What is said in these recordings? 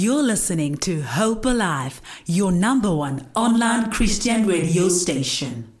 You're listening to Hope Alive, your number one online Christian radio station.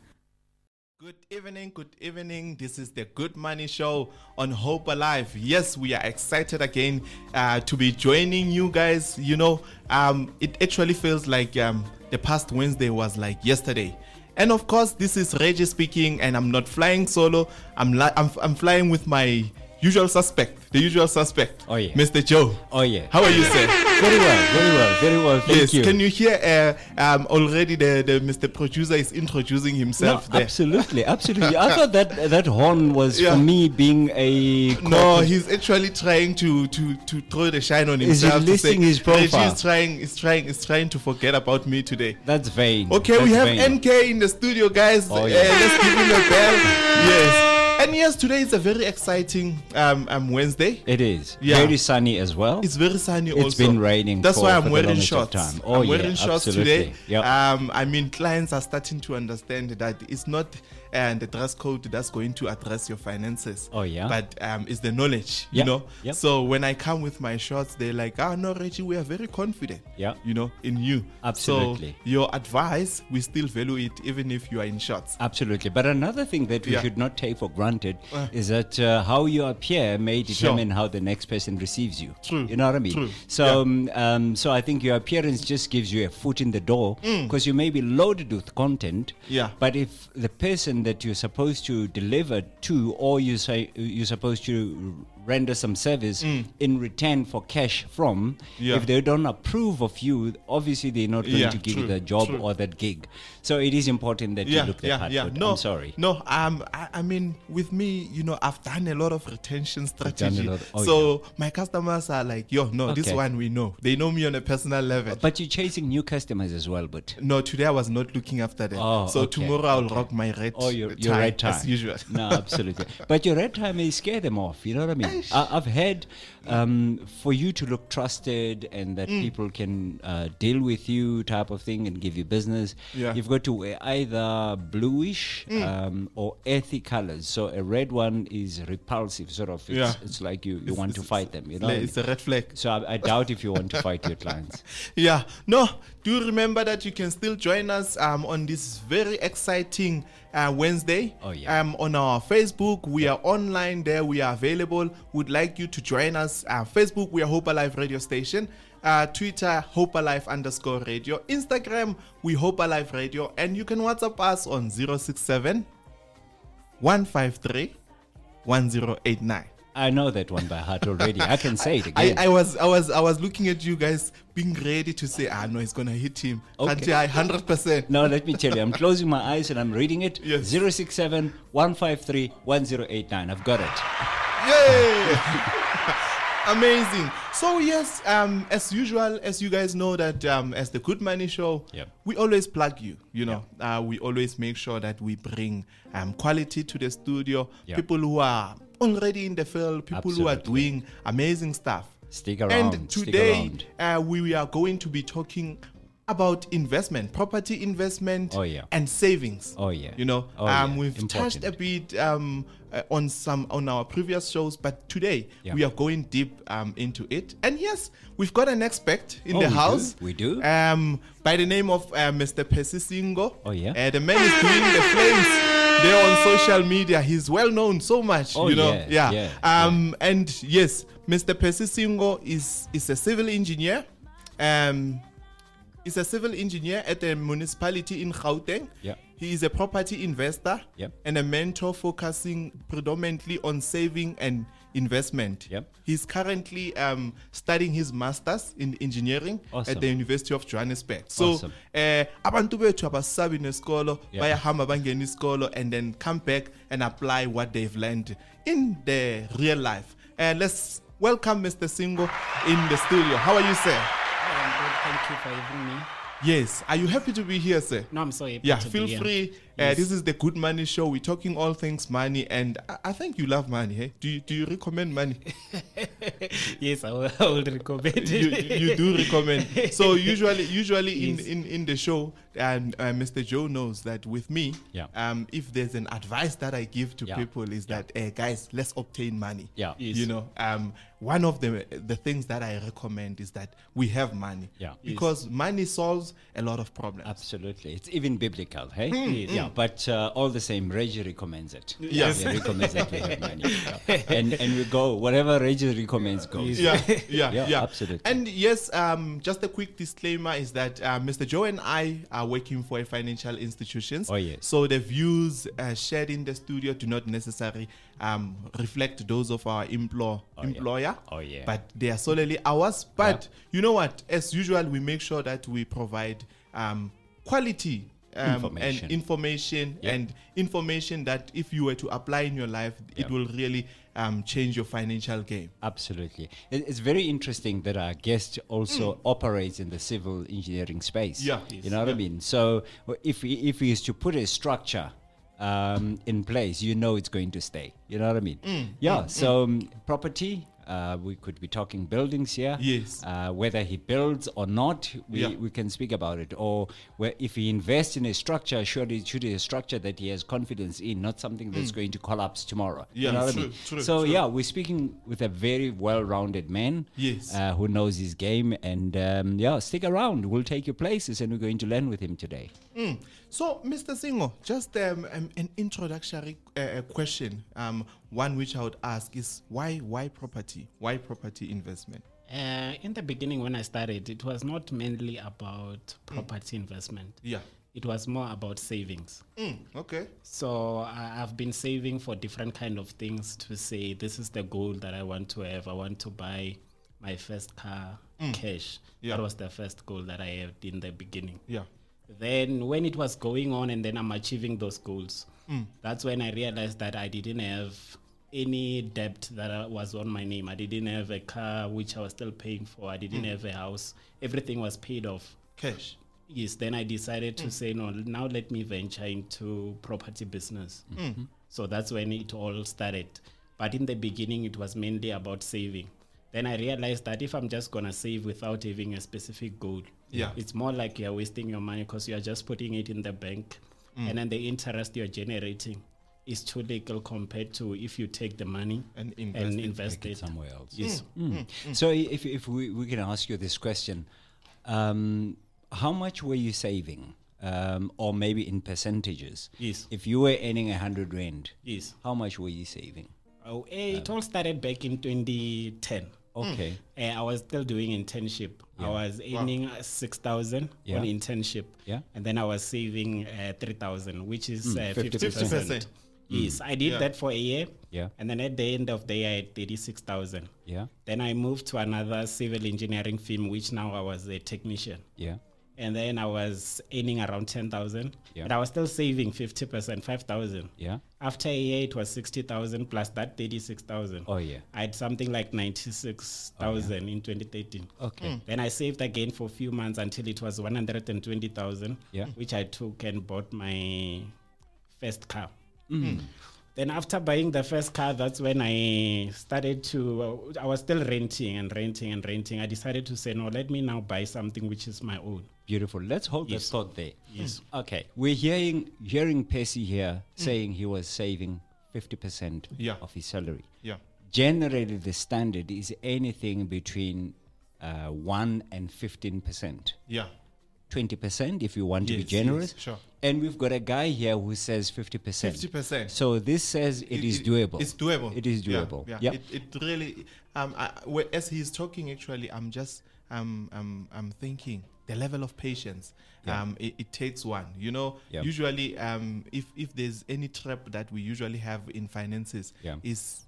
Good evening, good evening. This is the Good Money Show on Hope Alive. Yes, we are excited again uh, to be joining you guys. You know, um, it actually feels like um, the past Wednesday was like yesterday. And of course, this is Reggie speaking, and I'm not flying solo. I'm li- I'm, I'm flying with my usual suspect, the usual suspect. Oh, yeah. Mr. Joe. Oh yeah. How are you, sir? Very well, very well, very well. Thank yes. you. Can you hear uh, um, already the, the Mr. Producer is introducing no, himself there? absolutely, absolutely. I thought that that horn was Yeah. for me being a No, he's actually trying to to to throw the shine on Is he himself. to listing say, his profile? Is trying is trying is trying to forget about me today. That's vain. Okay, we have vain. NK in the studio, guys. Oh, Uh, yeah. let's give him a bell. Yes. And yes, today is a very exciting um, um Wednesday. It is Yeah. very sunny as well. It's very sunny It's also. been raining That's for- why I'm wearing shorts. time. Oh, I'm yeah, wearing shorts absolutely. today. Yep. Um, I mean, clients are starting to understand that it's not uh, the dress code that's going to address your finances. Oh, yeah? But um, it's the knowledge, you Yep, know. yep. So when I come with my shorts, they're like, "Ah, no, Reggie, we are very confident." Yeah. You know, in you. Absolutely. So your advice, we still value it, even if you are in shorts. Absolutely. But another thing that we Yeah. should not take for granted Uh. is that uh, how you appear may Sure. determine how the next person receives you. True. You know what I mean? True. So, Yeah. um, um, so I think your appearance just gives you a foot in the door because you may be loaded with content. Mm. Yeah. But if the person that you're supposed to deliver to, or you say you're supposed to render some service in return for cash from, Mm. Yeah. if they don't approve of you, obviously they're not going Yeah, to give true, you the job true. or that gig. So it is important that you look the part. but No, I'm sorry. No, um, I, I mean, with me, you know, I've done a lot of retention strategy. lot- oh, so my customers are like, yo, no, this one we know. They know me on a personal level. But you're chasing new customers as well, but no, today I was not looking after them. Oh, so okay, tomorrow I'll okay. rock my red oh, your, tie your red tie as usual. no, absolutely. But your red tie may scare them off. You know what I mean? I, I've heard um, for you to look trusted and that Mm. people can uh, deal with you, type of thing, and give you business. Yeah. You've got to wear either bluish Mm. um, or earthy colors. So a red one is repulsive, sort of. It's, Yeah. it's like you, you It's- want to fight them. You it's know. it's a red flag. So I, I doubt if you want to fight your clients. Yeah, no, do remember that you can still join us um, on this very exciting uh, Wednesday. Oh, yeah. Um, on our Facebook, we are online there, we are available. Would like you to join us. Uh, Facebook, we are Hope Alive Radio Station. Uh, Twitter, Hope Alive underscore radio. Instagram, we Hope Alive Radio. And you can WhatsApp us on 067 153 1089. I know that one by heart already. I can say it again. I was I was I was looking at you guys being ready to say ah no he's gonna hit him Okay. I hundred percent No, let me tell you, I'm closing my eyes and I'm reading it. Yes. 067 153 1089. I've got it. Yay! Amazing. So yes, um, as usual, as you guys know that um, as the Good Money Show, Yep. we always plug you. You know, uh, we always make sure that we bring um, quality to the studio. Yep. People who are already in the field, people who are doing amazing stuff. Stick around. And today around. uh, we are going to be talking about investment, property investment, Oh, yeah. and savings. Oh, yeah. You know, Oh, um, yeah. we've touched a bit um, uh, on some on our previous shows, but today Yeah. we are going deep um, into it. And yes, we've got an expert in Oh, the we do? house. We do? Um, by the name of uh, Mr. Percy Singo. Oh, yeah? Uh, the man is doing the flames. There on social media, he's well known so much. Oh, you know, yeah, yeah. yeah, Um, and yes, Mr. Percy Singo is is a civil engineer. Um, He's a civil engineer at a municipality in Gauteng. Yeah. He is a property investor Yep. and a mentor focusing predominantly on saving and investment. Yep. He's currently um, studying his master's in engineering Awesome. at the University of Johannesburg. So, Awesome. eh, abantu bethu abasabi nesikolo bayahamba bangena isikolo and then come back and apply what they've learned in the real life. And let's welcome Mr. Singo in the studio. How are you, sir? Thank you for having me. Yes. Are you happy to be here, sir? No, I'm so happy. Yeah, feel be here. free. Uh, this is the Good Money Show. We're talking all things money, and I, I think you love money. Hey? Do you do you recommend money? yes, I will, I will recommend you, you do recommend. So usually, usually in, Yes. in, in the show, and uh, Mr. Joe knows that with me, Yeah. um, if there's an advice that I give to Yeah. people is that, eh, guys, let's obtain money. Yeah. You know, um, one of the the things that I recommend is that we have money. Yeah. Yes. Because money solves a lot of problems. Absolutely, it's even biblical, hey? Yes. Yeah, but uh, all the same, Reggie recommends it. Yes. he recommends that we have money, Yeah. and and we go whatever Reggie recommends goes. yeah, yeah, Yeah, yeah, absolutely. And yes, um, just a quick disclaimer is that uh, Mr. Joe and I are working for a financial institutions. Oh, yes. So the views uh, shared in the studio do not necessarily um, reflect those of our employ- Oh, yeah. employer. Oh, yeah. But they are solely ours. But you know what? As usual, we make sure that we provide um, quality. Um, Information. and information Yeah. and information that if you were to apply in your life it will really um, change your financial game Absolutely. It's very interesting that our guest also operates in the civil engineering space. Yeah. You know what I mean? So if he, if he is to put a structure um, in place, you know it's going to stay. You know what I mean? Yeah. so um, property, uh, we could be talking buildings here. Yes. Uh, whether he builds or not, we, Yeah. we can speak about it. Or where if he invests in a structure, should it should be a structure that he has confidence in, not something that's going to collapse tomorrow. Mm. Yeah, you know what I mean? true, so true. yeah, we're speaking with a very well-rounded man. Yes. Uh, who knows his game, and um, yeah, stick around. We'll take you places, and we're going to learn with him today. Mm. So, Mr. Singo, just um, um, an introductory uh, question. Um, one which I would ask is why why property? Why property investment? Uh, in the beginning, when I started, it was not mainly about property investment. Yeah. It was more about savings. Mm, okay. So I, I've been saving for different kind of things to say this is the goal that I want to have. I want to buy my first car cash. Yeah. That was the first goal that I had in the beginning. Yeah. Then when it was going on and then I'm achieving those goals, hmm. that's when I realized that I didn't have any debt that was on my name. I didn't have a car which I was still paying for. I didn't hmm. have a house. Everything was paid off. Cash. Yes, then I decided to hmm. say no. Now let me venture into property business. So that's when it all started. But in the beginning, it was mainly about saving. Then I realized that if I'm just gonna save without having a specific goal, Yeah. it's more like you're wasting your money because you're just putting it in the bank, and then the interest you're generating is too little compared to if you take the money And invest and it. invest it it somewhere else. Yes. Mm. So if, if we, we can ask you this question, um, how much were you saving? Um, or maybe in percentages. Yes. If you were earning a hundred rand, Yes. how much were you saving? Oh, eh, it all started back in 2010. Okay. Uh, I was still doing internship. I was earning uh, six thousand Yeah. on internship. Yeah. And then I was saving uh, three thousand, which is uh, 50%. fifty percent. 50%. Yes, I did Yeah. that for a year. Yeah. And then at the end of the year, I had thirty-six thousand. Yeah. Then I moved to another civil engineering firm, which now I was a technician. Yeah. And then I was earning around ten thousand. Yeah. But I was still saving fifty percent, five thousand. Yeah. After a year, it was sixty thousand plus that thirty-six thousand. Oh yeah. I had something like 96,000 in 2013. Okay. Mm. Then I saved again for a few months until it was 120,000, Yeah. which I took and bought my first car. Mm. Mm. Then after buying the first car, that's when I started to. I was still renting and renting and renting. I decided to say, no, let me now buy something which is my own. Beautiful. Let's hold Yes. this thought there. Yes. Okay. We're hearing hearing Percy here saying he was saving fifty percent Yeah. of his salary. Yeah. Generally, the standard is anything between uh, one and fifteen percent. Yeah. 20% if you want to be generous. yes, sure. And we've got a guy here who says 50%. 50%. So this says it is doable. It's doable. It is Yeah, doable. Yeah. Yep. It, it really. Um. I, as he's talking, actually, I'm just. Um. Um. I'm I'm thinking the level of patience. Yeah. Um. It, it takes one. You know. Yep. Usually. Um. If if there's any trap that we usually have in finances. Yeah. Is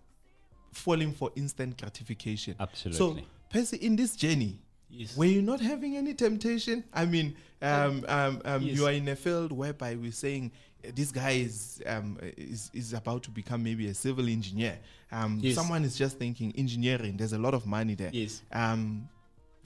falling for instant gratification. Absolutely. So, Percy, in this journey. Yes. Were you not having any temptation? I mean, um, um, um, yes. you are in a field whereby we're saying uh, this guy is, um, is is about to become maybe a civil engineer. Um, Yes. Someone is just thinking engineering. There's a lot of money there. Yes. Um,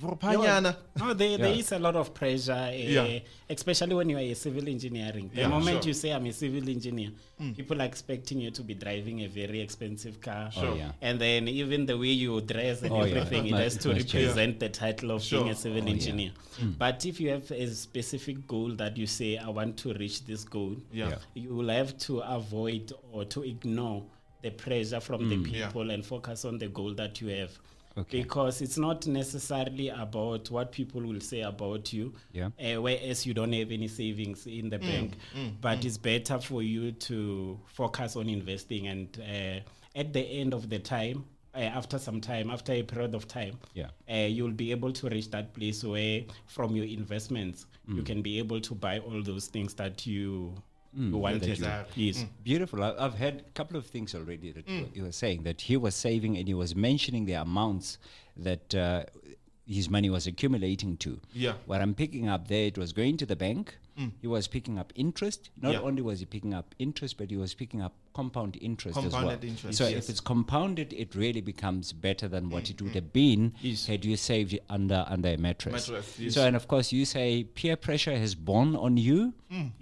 Vorpanyana. No, oh, there, there Yeah. is a lot of pressure, uh, Yeah. especially when you are a civil engineering. The Yeah, moment sure. you say I'm a civil engineer, mm. people are expecting you to be driving a very expensive car. Sure. Oh, yeah. And then even the way you dress and Oh, everything, It it has it to must change. represent the title of being a civil Oh, yeah. engineer. Mm. But if you have a specific goal that you say, I want to reach this goal, Yeah. Yeah. you will have to avoid or to ignore the pressure from the mm. Yeah. people and focus on the goal that you have. Okay. Because it's not necessarily about what people will say about you, Yeah. uh, whereas you don't have any savings in the bank. but it's better for you to focus on investing, and uh, at the end of the time, uh, after some time, after a period of time, Yeah. uh, you'll be able to reach that place where, from your investments, you can be able to buy all those things that you Mm, you wanted. Exactly. Yes. Beautiful. I- I've had a couple of things already that you- you were saying that he was saving and he was mentioning the amounts that uh, his money was accumulating to. Yeah. What I'm picking up there, it was going to the bank. Mm. He was picking up interest. Not Yeah. only was he picking up interest, but he was picking up compound interest as well. Interest, So yes. if it's compounded, it really becomes better than what mm, it would mm. have been Yes. had you saved it under under a mattress. Mattress, yes. So and of course you say peer pressure has borne on you.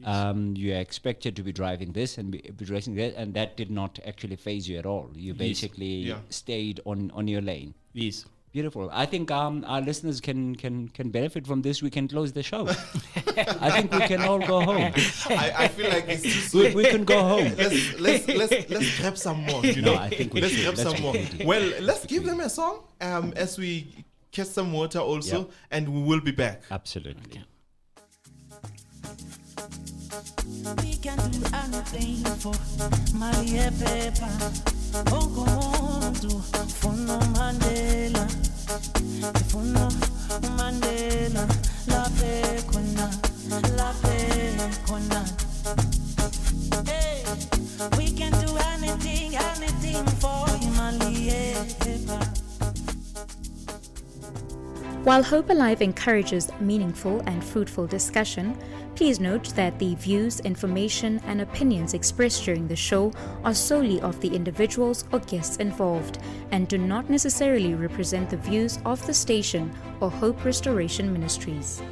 Um, you are expected to be driving this and be, be dressing that, and that did not actually faze you at all. You basically Yeah. stayed on on your lane. Yes. Beautiful. I think um, our listeners can, can can benefit from this. We can close the show. I think we can all go home. I, I feel like it's too We, we can go home. let's let's let's let's grab some more. You No, know, I think we let's should. grab Let's some more. Well, let's give them a song um, as we catch some water also, Yeah. and we will be back. Absolutely. We can do anything for Maria funo Mandela. Mandela. Lape kona. Hey, we can do anything, anything for Maria Peppa. While Hope Alive encourages meaningful and fruitful discussion, please note that the views, information, and opinions expressed during the show are solely of the individuals or guests involved and do not necessarily represent the views of the station or Hope Restoration Ministries.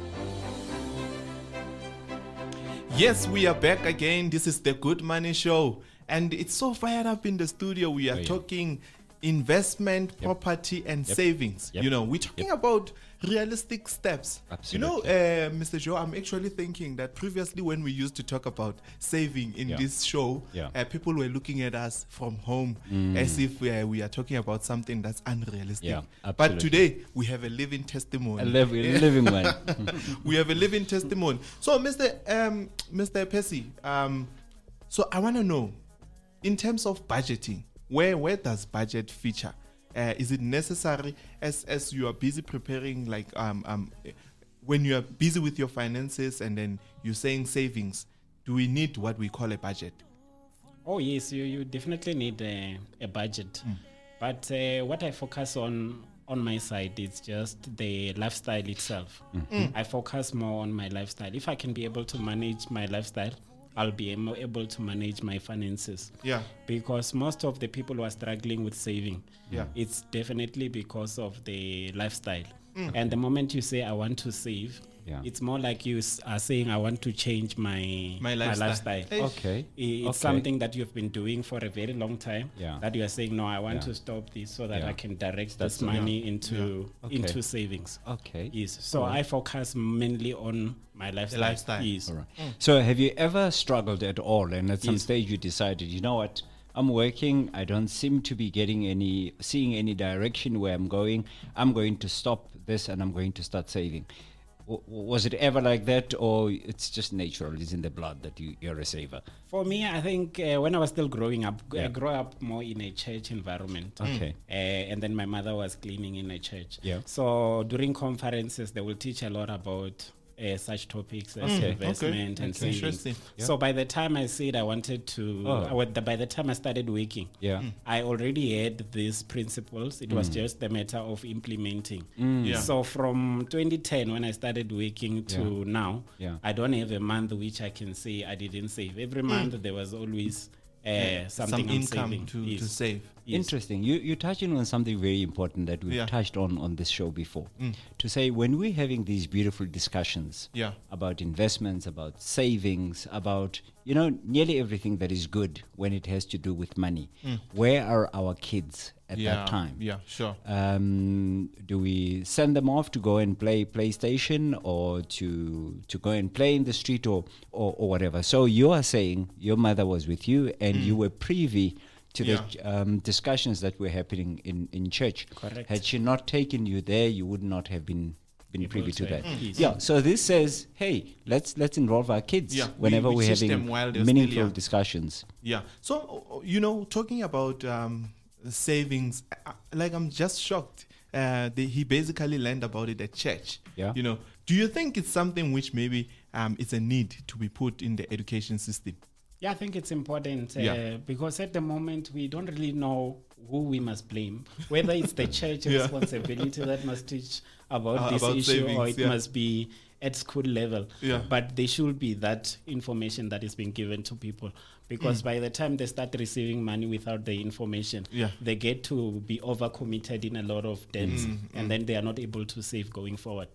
Yes, we are back again. This is the Good Money Show, and it's so fired up in the studio. We are Oh, yeah. talking investment, property, and savings. Yep. You know, we're talking about realistic steps. You know, uh, Mr. Joe, I'm actually thinking that previously when we used to talk about saving in Yeah. this show, Yeah. uh, people were looking at us from home as if uh, we are talking about something that's unrealistic. Yeah, but today we have a living testimony A liv- living one. we have a living testimony. So, Mr. Um, Mr. Percy, um, so I want to know, in terms of budgeting, where where does budget feature? Uh, is it necessary as as you are busy preparing, like um um, when you are busy with your finances and then you're saying savings? Do we need what we call a budget? Oh yes, you, you definitely need a, a budget. But uh, what I focus on on my side is just the lifestyle itself. I focus more on my lifestyle. If I can be able to manage my lifestyle, I'll be able to manage my finances. Yeah. Because most of the people who are struggling with saving, Yeah. it's definitely because of the lifestyle. Mm. And the moment you say I want to save, Yeah. it's more like you s- are saying I want to change my My my lifestyle. lifestyle. Okay. I- It's Okay. something that you've been doing for a very long time. Yeah. That you are saying, no, I want Yeah. to stop this so that Yeah. I can direct That's this the- money into Okay. into savings. Okay. Yes. So I focus mainly on my lifestyle. lifestyle. Yes. All right. So, have you ever struggled at all, and at some Yes. stage you decided, you know what, I'm working, I don't seem to be getting any, seeing any direction where I'm going. I'm going to stop this, and I'm going to start saving. Was it ever like that, or it's just natural? It's in the blood that you, you're a saver. For me, I think uh, when I was still growing up, Yeah. I grew up more in a church environment. Okay. Uh, and then my mother was cleaning in a church. Yeah. So during conferences, they will teach a lot about uh, such topics as Okay. investment Okay. and That's savings. interesting. Yeah. So by the time I said I wanted to, Oh. I the- by the time I started working, Yeah. I already had these principles. It was Mm. just a matter of implementing. Yeah. So from 2010, when I started working to Yeah. now, Yeah. I don't have a month which I can say I didn't save. Every month there was always uh, something Some I'm income saving. to, Yes. to save. Interesting. You you're touching on something very important that we've Yeah. touched on on this show before. Mm. To say when we're having these beautiful discussions Yeah. about investments, about savings, about you know nearly everything that is good when it has to do with money. Mm. Where are our kids at yeah, that time? Yeah, sure. Um, do we send them off to go and play PlayStation or to to go and play in the street or, or, or whatever? So you are saying your mother was with you and mm. you were privy to the um, discussions that were happening in, in church. Correct. Had she not taken you there, you would not have been been Able privy to to that. have peace. Yeah. So this says, hey, let's let's involve our kids Yeah, whenever we we are having while still meaningful discussions. Yeah. So you know, talking about um, savings, uh, like I'm just shocked. Uh, the, he basically learned about it at church. Yeah. You know, do you think it's something which maybe um, it's a need to be put in the education system? Yeah, I think it's important uh, Yeah. because at the moment we don't really know who we must blame. Whether it's the church Yeah. responsibility that must teach about Uh, this about issue or it yeah. must be at school level. Yeah. But there should be that information that is being given to people because by the time they start receiving money without the information, Mm. Yeah. they get to be overcommitted in a lot of debts Mm, and then they are not able to save going forward.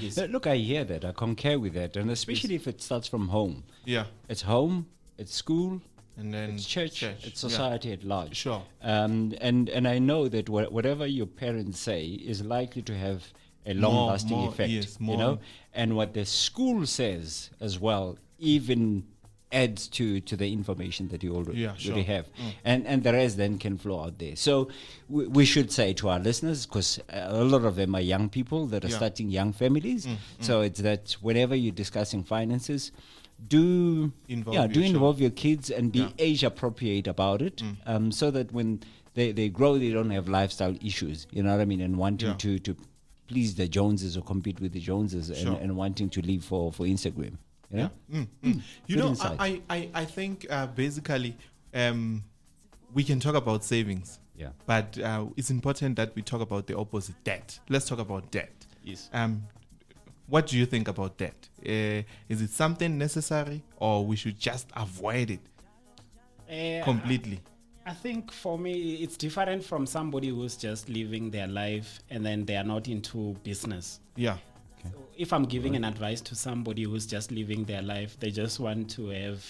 Yes. Uh, Look, I hear that. I concur with that, and especially if it starts from home. Yeah. It's home, it's school, And then it's church, it's Yeah. society at large. Sure. Um, and and I know that wha- whatever your parents say is likely to have a long-lasting effect. yes, you know, and what the school says as well, even adds to to the information that you already, Yeah, already sure. Mm. have, and and the rest then can flow out there. So we, we should say to our listeners, because a lot of them are young people that are Yeah. Mm, starting young families. So it's that whenever you're discussing finances, do Involve yeah, your do involve your kids and be Yeah. Mm. age appropriate about it, um, so that when they, they grow, they don't have lifestyle issues. You know what I mean? And wanting Yeah. to to please the Joneses or compete with the Joneses, Sure. and, and wanting to live for for Instagram. You know? Mm, mm. You Good know, insight. I, I, I think uh, basically um, we can talk about savings. Yeah. But uh, it's important that we talk about the opposite debt. Let's talk about debt. Yes. Um, what do you think about debt? Uh, is it something necessary or we should just avoid it Uh, completely? I think for me, it's different from somebody who's just living their life and then they are not into business. Yeah. If I'm giving an advice to somebody who's just living their life, they just want to have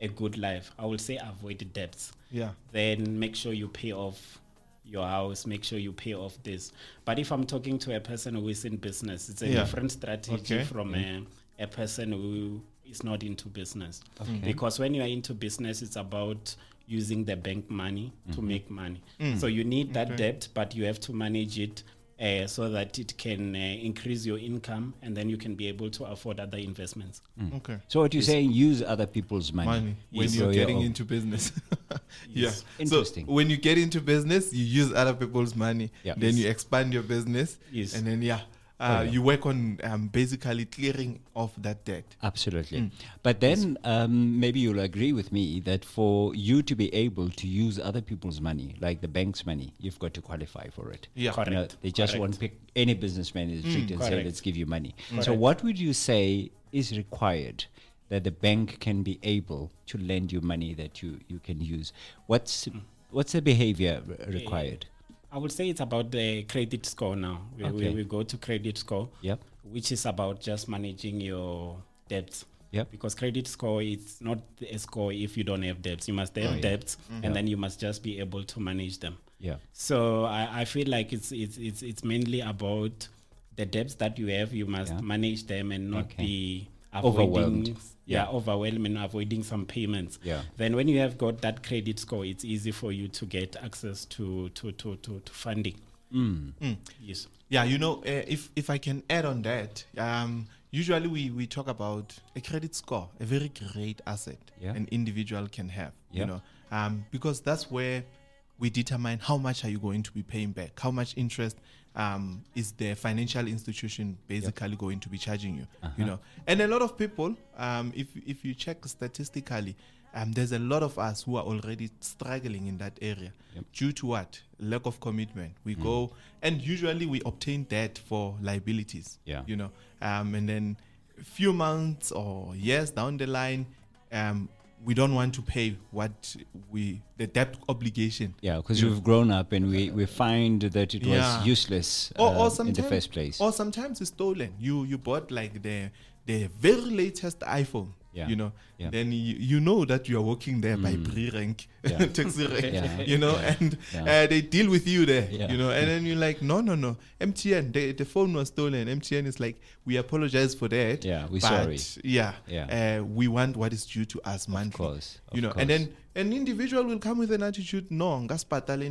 a good life, I will say avoid debts. Yeah. Then make sure you pay off your house, make sure you pay off this. But if I'm talking to a person who is in business, it's a Yeah. different strategy Okay. from a, a person who is not into business. Okay. Because when you are into business, it's about using the bank money to make money. Mm. So you need that debt, but you have to manage it uh, so that it can uh, increase your income and then you can be able to afford other investments. Okay. So what you're saying? Use other people's money. Money when Yes. you're So getting own. into business. yeah. Interesting. So when you get into business, you use other people's money. Yeah. Then Yes. you expand your business. Yes. And then yeah, uh, Oh, yeah. you work on um, basically clearing off that debt. Absolutely. Mm. But then um, maybe you'll agree with me that for you to be able to use other people's money, like the bank's money, you've got to qualify for it. Yeah. You know, Correct. they just Correct. won't pick any businessman in the street and say, let's give you money. So, what would you say is required that the bank can be able to lend you money that you, you can use? What's, what's the behavior r- required? I would say it's about the credit score now. We, we, Okay. we go to credit score, Yep. which is about just managing your debts. Yep. Because credit score it's not a score if you don't have debts. You must have Oh, yeah. debts, and mm-hmm. then you must just be able to manage them. Yeah. So I, I feel like it's it's it's it's mainly about the debts that you have. You must Yeah. manage them and not Okay. be. Avoiding yeah, Yeah. overwhelmed and avoiding some payments. Yeah. Then when you have got that credit score, it's easy for you to get access to to to to, to funding. Mm. Yes. Yeah, you know, uh, if if I can add on that, um, usually we, we talk about a credit score, a very great asset Yeah. an individual can have. Yeah. You know, um, because that's where we determine how much are you going to be paying back, how much interest um, is the financial institution basically going to be charging you. Uh-huh. You know, and a lot of people, um, if if you check statistically. Um, there's a lot of us who are already struggling in that area Yep. due to what lack of commitment. We Mm. go and usually we obtain debt for liabilities. Yeah. you know, um, and then a few months or years down the line, um, we don't want to pay what we the debt obligation. Yeah, because we've grown up and we, we find that it Yeah. was useless Or, uh, or in the first place. Or sometimes it's stolen. You you bought like the the very latest iPhone. Yeah. You know, Yeah. then you, you know that you are working there by pre-rank, Yeah. taxi rank, Yeah. you know, and uh, they deal with you there, Yeah. you know, and then you're like, no, no, no, MTN, the, the phone was stolen. MTN is like, we apologize for that. Yeah, we're sorry. Yeah, Yeah. Uh, we want what is due to us monthly. course, you of know, and then an individual will come with an attitude, no, ngaspatale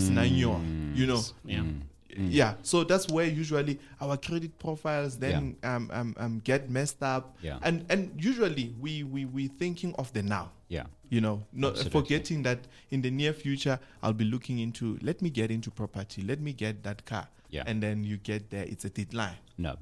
sena yona," you know. Yeah. Yeah, so that's where usually our credit profiles then um, um, um, get messed up, Yeah. and and usually we we we thinking of the now, yeah. you know, not Absolutely. forgetting that in the near future I'll be looking into let me get into property, let me get that car, Yeah. and then you get there, it's a deadline. No,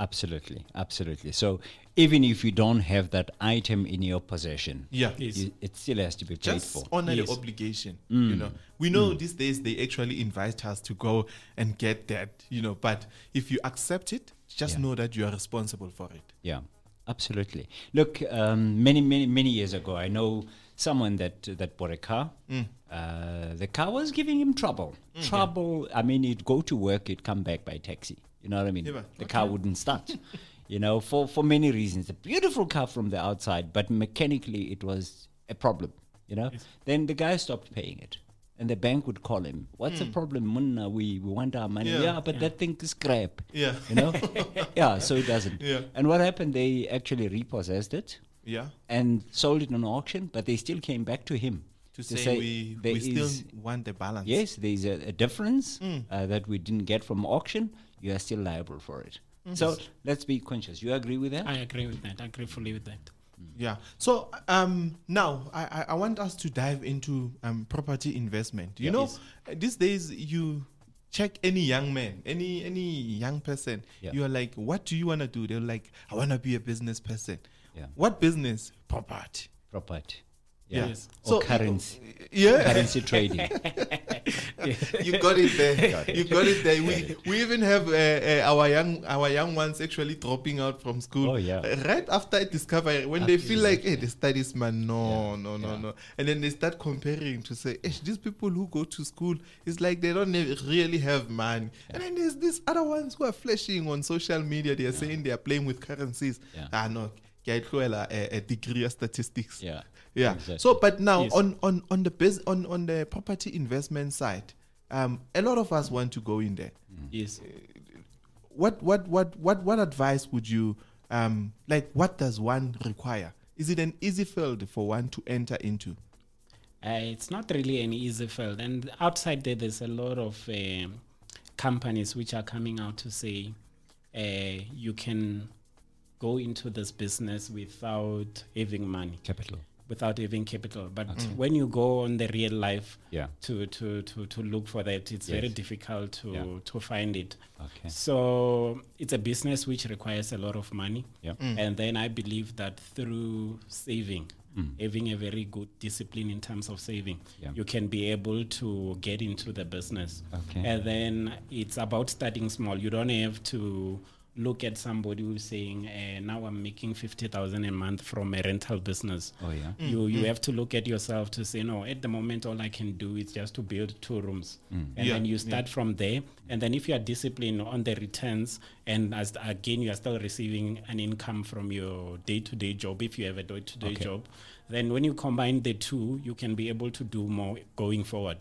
absolutely, absolutely. So even if you don't have that item in your possession, Yeah, Yes. you, it still has to be paid just for. honor Yes. the obligation. Mm. You know, we know these days they actually invite us to go and get that. You know, but if you accept it, just Yeah. know that you are responsible for it. Yeah, absolutely. Look, um, many, many, many years ago, I know someone that that bought a car. Mm. Uh, the car was giving him trouble. Trouble. I mean, he'd go to work, he'd come back by taxi. You know what I mean? Yeah, the car wouldn't start. you know, for for many reasons. A beautiful car from the outside, but mechanically it was a problem. You know. Then the guy stopped paying it. And the bank would call him. What's the problem, Munna? We, we want our money. Yeah. Yeah, but that thing is crap. Yeah. You know? yeah, so it doesn't. Yeah. And what happened? They actually repossessed it Yeah. and sold it on auction, but they still came back to him To, say, we, we still want the balance. yes, there's a, a difference Mm. uh, that we didn't get from auction. You are still liable for it. So let's be conscious. You agree with that? I agree with that. I agree fully with that. Yeah. So um, now I, I- I want us to dive into um, property investment. You Yeah. know, Yes. uh, these days you check any young man, any any young person. Yeah. You are like, what do you want to do? They're like, I want to be a business person. Yeah. What business? Property. Property. Yeah. Yes. Or So- currency. Yeah. currency trading. you got it there. you got it there. We, we even have uh, uh, our young our young ones actually dropping out from school. Oh, yeah. Uh, right after discovery, when they feel like, hey, the studies man, no, no, no, yeah. no, and then they start comparing to say, hey, these people who go to school, it's like they don't really have money. And then there's these other ones who are flashing on social media. They are saying they are playing with currencies. Yeah. Ah no. ke a A, a degree of statistics. Yeah, Yeah. exactly. So, but now Yes. on on on the bus on on the property investment side, um, a lot of us want to go in there. Yes. What what what what what advice would you um like? What does one require? Is it an easy field for one to enter into? Uh, it's not really an easy field. And outside there, there's a lot of um, companies which are coming out to say uh, you can go into this business without having money, Capital. Without having capital. But when you go on the real life Yeah. to, to, to, to look for that, it's very difficult to, Yeah. to find it. Okay. So it's a business which requires a lot of money. Yeah. And then I believe that through saving, Mm. having a very good discipline in terms of saving, Yeah. you can be able to get into the business. Okay. And then it's about starting small. You don't have to look at somebody who's saying, uh, now I'm making 50,000 a month from a rental business. Oh, yeah. You, you have to look at yourself to say, no, at the moment, all I can do is just to build two rooms. Mm. And Yeah, then you start from there. And then if you are disciplined on the returns, and as again, you are still receiving an income from your day to day job, if you have a day to day Okay. job, then when you combine the two, you can be able to do more going forward.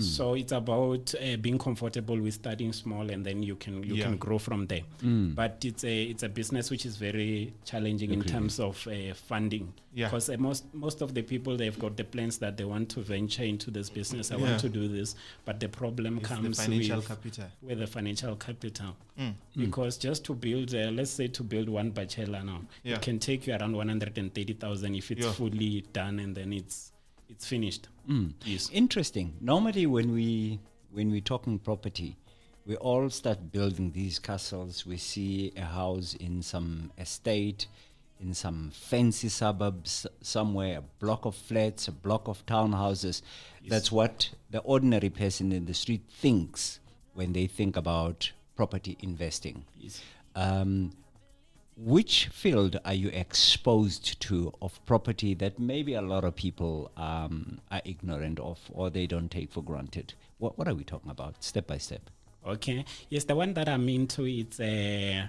So it's about uh, being comfortable with starting small, and then you can you Yeah. can grow from there. But it's a it's a business which is very challenging in terms of uh, funding. Yeah. Because uh, most most of the people they've got the plans that they want to venture into this business. I Yeah. want to do this, but the problem It's the comes financial with capital. with the financial capital. Mm. Because just to build, uh, let's say to build one bachelor now, Yeah. it can take you around 130,000 if it's Yeah. fully done and then it's it's finished. Yes. Interesting. Normally, when we when we're talking property, we all start building these castles. We see a house in some estate, in some fancy suburbs somewhere, a block of flats, a block of townhouses. That's what the ordinary person in the street thinks when they think about property investing. Yes. Um, which field are you exposed to of property that maybe a lot of people um, are ignorant of or they don't take for granted? What, what are we talking about, step by step? Okay. Yes, the one that I'm into it's a,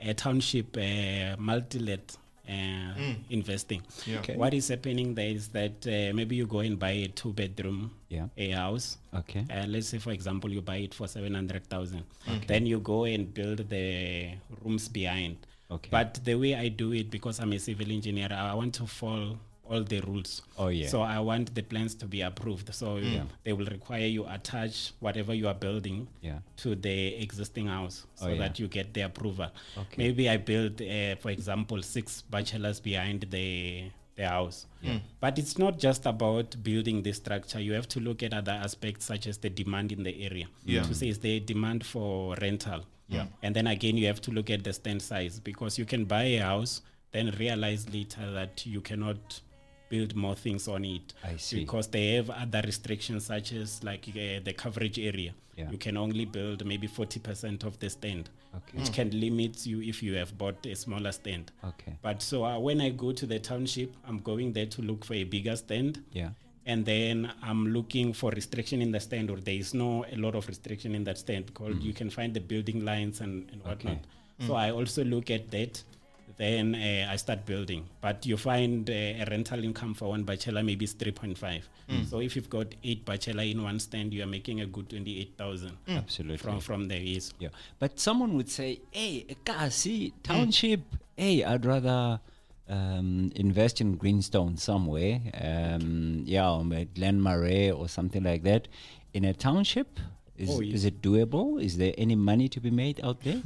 a township uh, multi-let uh, investing. Yeah. Okay. What is happening there is that uh, maybe you go and buy a two-bedroom Yeah. a house. Okay. Uh, let's say, for example, you buy it for seven hundred thousand. Then you go and build the rooms behind. Okay. But the way I do it, because I'm a civil engineer, I want to follow all the rules. Oh, yeah. So I want the plans to be approved. So they will require you attach whatever you are building Yeah. to the existing house, so Oh, yeah. that you get the approval. Okay. Maybe I build, uh, for example, six bachelors behind the the house. But it's not just about building the structure. You have to look at other aspects such as the demand in the area. Yeah. To say is the demand for rental. Yeah. And then again you have to look at the stand size because you can buy a house, then realize later that you cannot build more things on it. I see. Because they have other restrictions such as like uh, the coverage area. Yeah. You can only build maybe 40% of the stand, Okay. which can limit you if you have bought a smaller stand. Okay. But so uh, when I go to the township, I'm going there to look for a bigger stand. Yeah. And then I'm looking for restriction in the stand, or there is no a lot of restriction in that stand because mm-hmm. you can find the building lines and, and whatnot. So mm. I also look at that. Then uh, I start building. But you find uh, a rental income for one bachelor maybe is 3.5. Mm. So if you've got eight bachelor in one stand, you are making a good 28,000 mm. Absolutely. from from there. Yes. Yeah, but someone would say, "Hey, Kasi township. Hey, I'd rather um, invest in Greenstone somewhere. Um, yeah, or Glen Marais or something like that. In a township, is Oh, yes. is it doable? Is there any money to be made out there?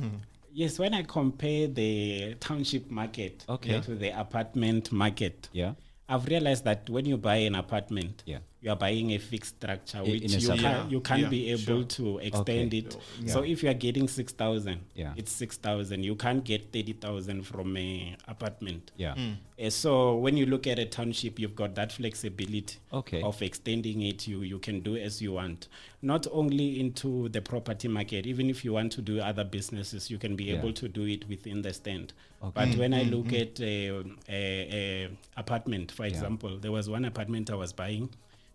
Yes, when I compare the township market Okay. to the apartment market, Yeah. I've realized that when you buy an apartment, Yeah. You are buying a fixed structure, which in a you, can, Yeah, you can't yeah, be able sure. to extend Okay. it. So if you are getting 6,000, Yeah. it's 6,000. You can't get 30,000 from a apartment. Yeah. Hmm. Uh, so when you look at a township, you've got that flexibility Okay. of extending it. You you can do as you want. Not only into the property market, even if you want to do other businesses, you can be Yeah. able to do it within the stand. Okay. But hmm. when I hmm. look at a, a, a apartment, for example, there was one apartment I was buying,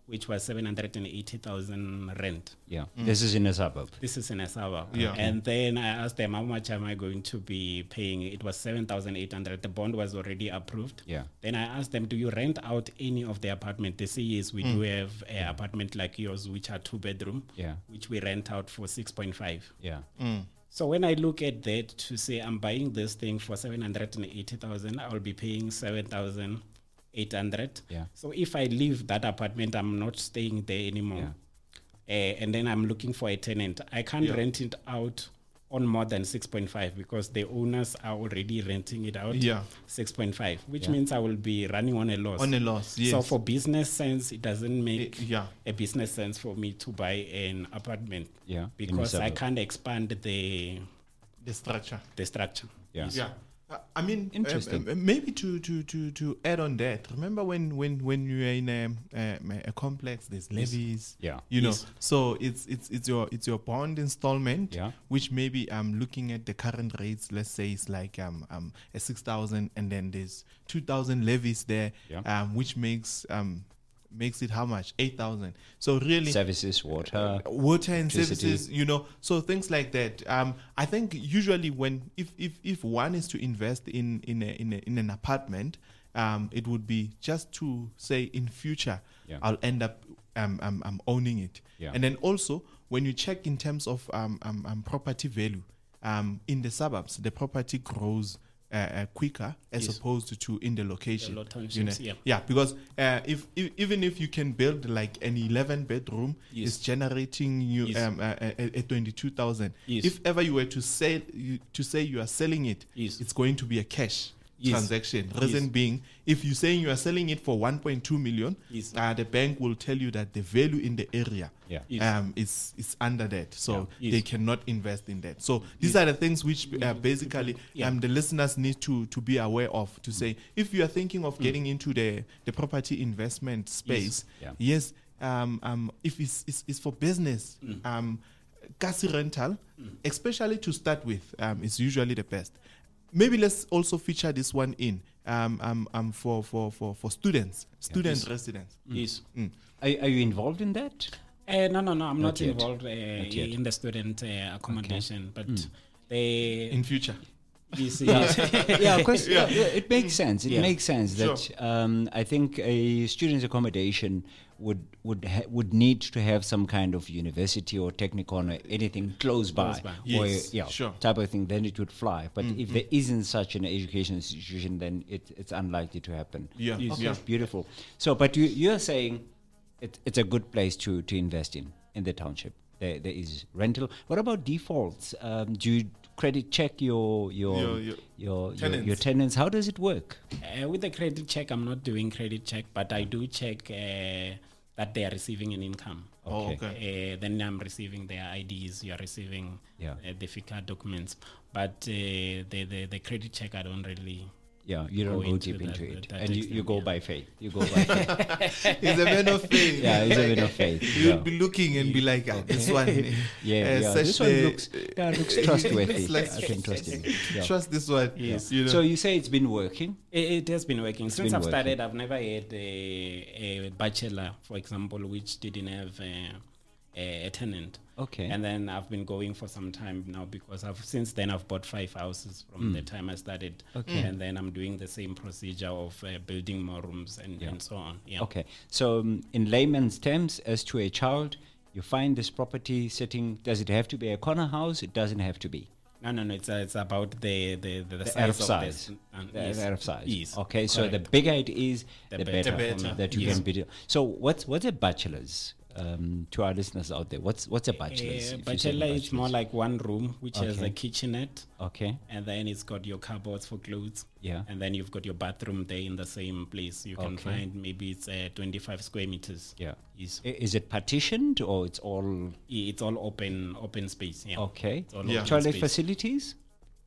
which was seven hundred and eighty thousand rent. Yeah. Mm. This is in a suburb. This is in a suburb. Yeah. Mm-hmm. And then I asked them, how much am I going to be paying? It was 7,800. The bond was already approved. Yeah. Then I asked them, do you rent out any of the apartment? They say, yes, we do mm. have an apartment like yours, which are two bedroom, Yeah. which we rent out for 6.5. Yeah. Mm. So when I look at that to say I'm buying this thing for 780,000, I will be paying 7,800. Yeah. So if I leave that apartment, I'm not staying there anymore. Uh, and then I'm looking for a tenant. I can't Yeah. rent it out on more than 6.5 because the owners are already renting it out Yeah. 6.5, which Yeah. means I will be running on a loss. On a loss, yes. So for business sense, it doesn't make Eh, yeah. a business sense for me to buy an apartment Yeah. because I can't expand the The structure. the structure. Yeah. Yeah. I mean, Interesting. um, um, maybe to, to, to, to add on that, remember when, when, when you're in a, um, a complex, there's levies. Yeah. You know, Yes. so it's it's it's your it's your bond installment. Yeah. Which maybe I'm um looking at the current rates, let's say it's like um um a six thousand, and then there's two thousand levies there. Yeah. Um, which makes um makes it how much eight thousand. So really, Services, water. water and services you know so things like that um i think usually when if if if one is to invest in in a, in, a, in an apartment um it would be just to say in future Yeah. i'll end up um, I'm owning it Yeah. and then also when you check in terms of um, um, um property value um in the suburbs the property grows uh, uh, quicker as Yes. opposed to in the location. you know. yeah. yeah, because uh, if, if even if you can build like an 11 bedroom, Yes. it's generating you Yes. um, uh, a, a 22,000. Yes. If ever you were to sell, you, to say you are selling it, Yes. it's going to be a cash Yes. transaction. Yes. Reason being, if you're saying you are selling it for 1.2 million, Yes. uh, the bank will tell you that the value in the area Yeah. Yes. um, is is under that, so Yeah. they cannot invest in that. So these are the things which uh, basically Yeah. um, the listeners need to to be aware of. To say if you are thinking Mm. of getting into the the property investment space, Yeah. yes, um, um, if it's, it's, it's for business, Mm. um, kasi rental, especially to start with, um, is usually the best. Maybe let's also feature this one in um, um, um, for, for, for, for students, student residents. Yes. Are, are you involved in that? Uh, no, no, no. I'm Not not, involved uh, yet. in the student uh, accommodation, but they. In future. yes, yeah, yeah, of course. yeah, yeah, it makes sense. It Yeah. makes sense that Sure. um, I think a student's accommodation would would ha- would need to have some kind of university or technikon or anything close by, Close by. or yeah, sure. type of thing. Then it would fly. But if there isn't such an education institution, then it, it's unlikely to happen. Yeah. Yes. Okay, Yeah. beautiful. So, but you you're saying it, it's a good place to to invest in in the township. There, there is rental. What about defaults? Um, do you credit check your your Your- your your your, your, tenants. tenants? How does it work? Uh, with the credit check, I'm not doing credit check, but I do check uh, that they are receiving an income. Oh, Okay. okay. Uh, then I'm receiving their IDs. You are receiving Yeah. uh, the FICA documents, but uh, the, the the credit check I don't really. Yeah, you don't Go go into deep into it, that and you, you go yeah. by faith. You go by faith. He's a man of faith. yeah, it's a man of faith. You'd Yeah, be looking and be like, ah, this one. yeah, uh, yeah. This one looks yeah, looks trustworthy. It's like- I can trust it. Yeah. Trust this one. Yes. You know? So you say it's been working? It, it has been working since been I've working. started. I've never had a, a bachelor, for example, which didn't have a, a, a tenant. Okay. And then I've been going for some time now because I've since then I've bought five houses from the time I started. Okay. And then I'm doing the same procedure of uh, building more rooms and, Yeah. and so on. Yeah. Okay. So um, in layman's terms, as to a child, you find this property sitting. Does it have to be a corner house? It doesn't have to be. No, no, no. It's uh, it's about the the the, the, The size size. this. and- The yes. Arab size. Yes. Okay. So the bigger it is, the, The better. The better. that you Yes. can build. So what's what's a bachelor's? Um, to our listeners out there, what's what's a bachelor's? Uh, if you say bachelor is more like one room which has a kitchenette. okay. and then it's got your cupboards for clothes. Yeah. And then you've got your bathroom there in the same place. You can Okay. find maybe it's uh, 25 square meters. Yeah. Is Is it partitioned or it's all it's all open open space. Yeah. okay? It's all Yeah. Toilet facilities?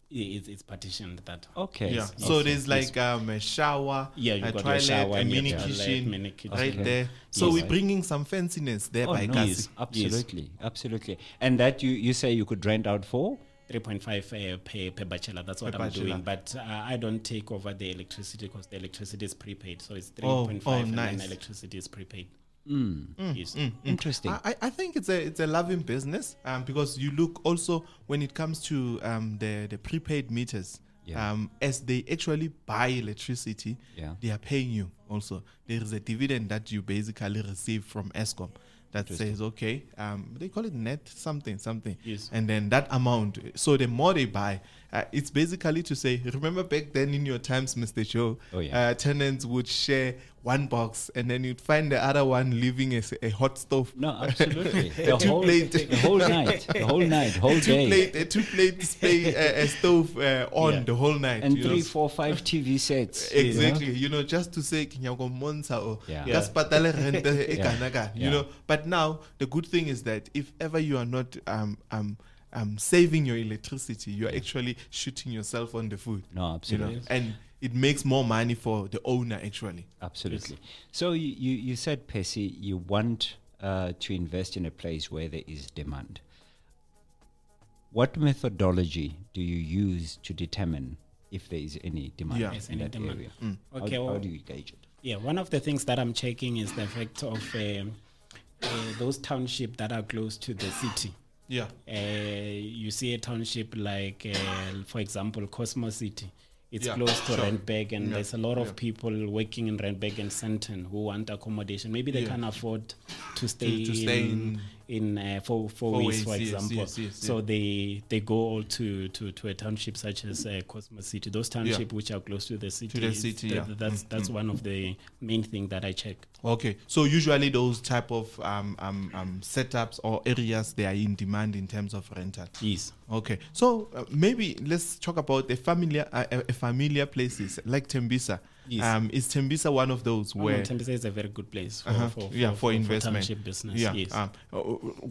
I- It's, it's partitioned that. Okay. Yeah. So Yes. there's like um, a shower, Yeah, you a got your toilet, shower a and your mini toilet, kitchen, mini kitchen. right Okay. there. So Yes. we're bringing some fanciness there Oh, by no, yes, absolutely, absolutely. And that you you say you could rent out for? 3.5 uh, per, per bachelor. That's what Per I'm bachelor. doing. But uh, I don't take over the electricity because the electricity is prepaid. So it's Oh, 3.5 oh, and nice. then electricity is prepaid. Mm. Yes. Interesting. I, I think it's a it's a loving business um, because you look also when it comes to um, the the prepaid meters. Yeah. Um, as they actually buy electricity, Yeah. they are paying you also. There is a dividend that you basically receive from Eskom that says, okay, um, they call it net something, something. Yes. And then that amount, so the more they buy, uh, it's basically to say, remember back then in your times, Mr. Joe, Oh, yeah. uh, tenants would share one box and then you'd find the other one leaving a hot stove no, absolutely. The Two whole, plate. the whole night, the whole night, whole two day, plate, a two plate uh, a stove uh, on Yeah. the whole night. and you know. three, four, five TV sets. you know? Exactly, you know, just to say kinyago monza or Yeah. ka spatale rent kana kana, you know. But now the good thing is that if ever you are not um um um saving your electricity, you are actually shooting yourself on the foot. No, You know, absolutely. and it makes more money for the owner actually. Absolutely. So you, you, you said, Percy, you want uh, to invest in a place where there is demand. What methodology do you use to determine if there is any demand Yeah. In any that demand. area? Mm. Okay, how, well- do you gauge it? Yeah, one of the things that I'm checking is the effect of um uh, those townships that are close to the city. Yeah. Uh, you see a township like, uh, for example, Cosmo City. It's Yeah, close to sure. Randburg, and Yeah, there's a lot of yeah. people working in Randburg and Sandton who want accommodation. Maybe they can't afford to stay to stay in in uh, four, four, Fourways, for yes, example. yes, yes, so they they go all to, to, to a township such as uh, Cosmo City. Those townships which are close to the city. To the city, th- yeah. That's that's one of the main thing that I check. Okay, so usually those type of um, um, um, setups or areas they are in demand in terms of rental. Yes. Okay, so uh, maybe let's talk about a familiar uh, a familiar places like Tembisa. Yes. Um, is Tembisa one of those Oh, where? no, Tembisa is a very good place for, Uh-huh. for, for, yeah, for, investment. township business. Yeah. Yes. Um, uh, uh,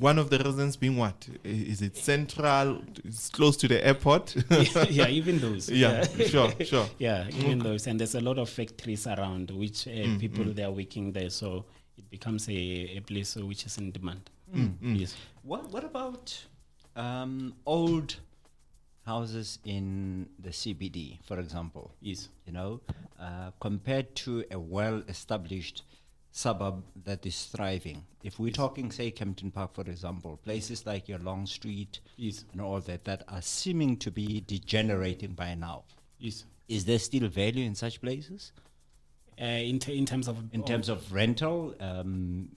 one of the reasons being what is it central? It's close to the airport. yeah, even those. yeah, sure, sure. Yeah, even those, and there's a lot of factories around which uh, Mm, people they are working there, so it becomes a, a place which is in demand. Mm, Yes. What, what about um, old houses in the CBD, for example, Yes. you know, uh, compared to a well-established suburb that is thriving. If we're talking, say, Kempton Park, for example, places like your Long Street Yes. and all that that are seeming to be degenerating by now. Yes. Is there still value in such places? Uh, in, t- in terms of In terms of rental, um,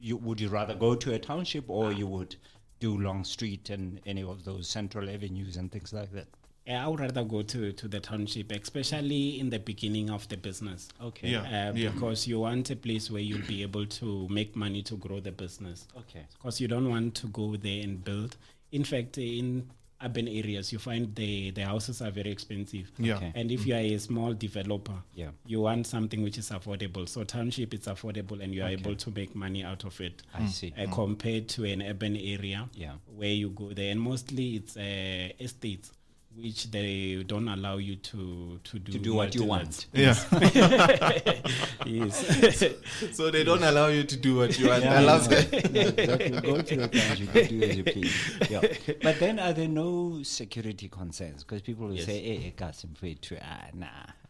you, would you rather go to a township or you would do Long Street and any of those central avenues and things like that? I would rather go to, to the township, especially in the beginning of the business. Okay. Yeah. Uh, yeah. Because you want a place where you'll be able to make money to grow the business. Okay. Because you don't want to go there and build. In fact, in urban areas, you find the, the houses are very expensive. Yeah. Okay. And if you are a small developer, Yeah. you want something which is affordable. So township is affordable and you are able to make money out of it. I see. Uh, compared to an urban area Yeah. where you go there. And mostly it's uh, estates which they don't allow you to to do To do what you multi-lets. want. Yeah. yes. so they don't allow you to do what you want. Yeah, I love no, that. no, exactly. Go to the township, you do as you please. Yeah. But then are there no security concerns? Because people will Yes. say, hey, Kasim to ah, nah.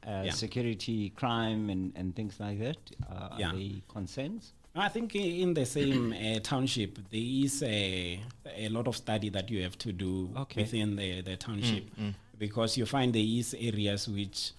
Uh, Yeah. Security, crime, and, and things like that. Uh, Yeah. Are they concerns? I think in the same uh, township there is a, a lot of study that you have to do Okay. within the, the township because you find there is areas which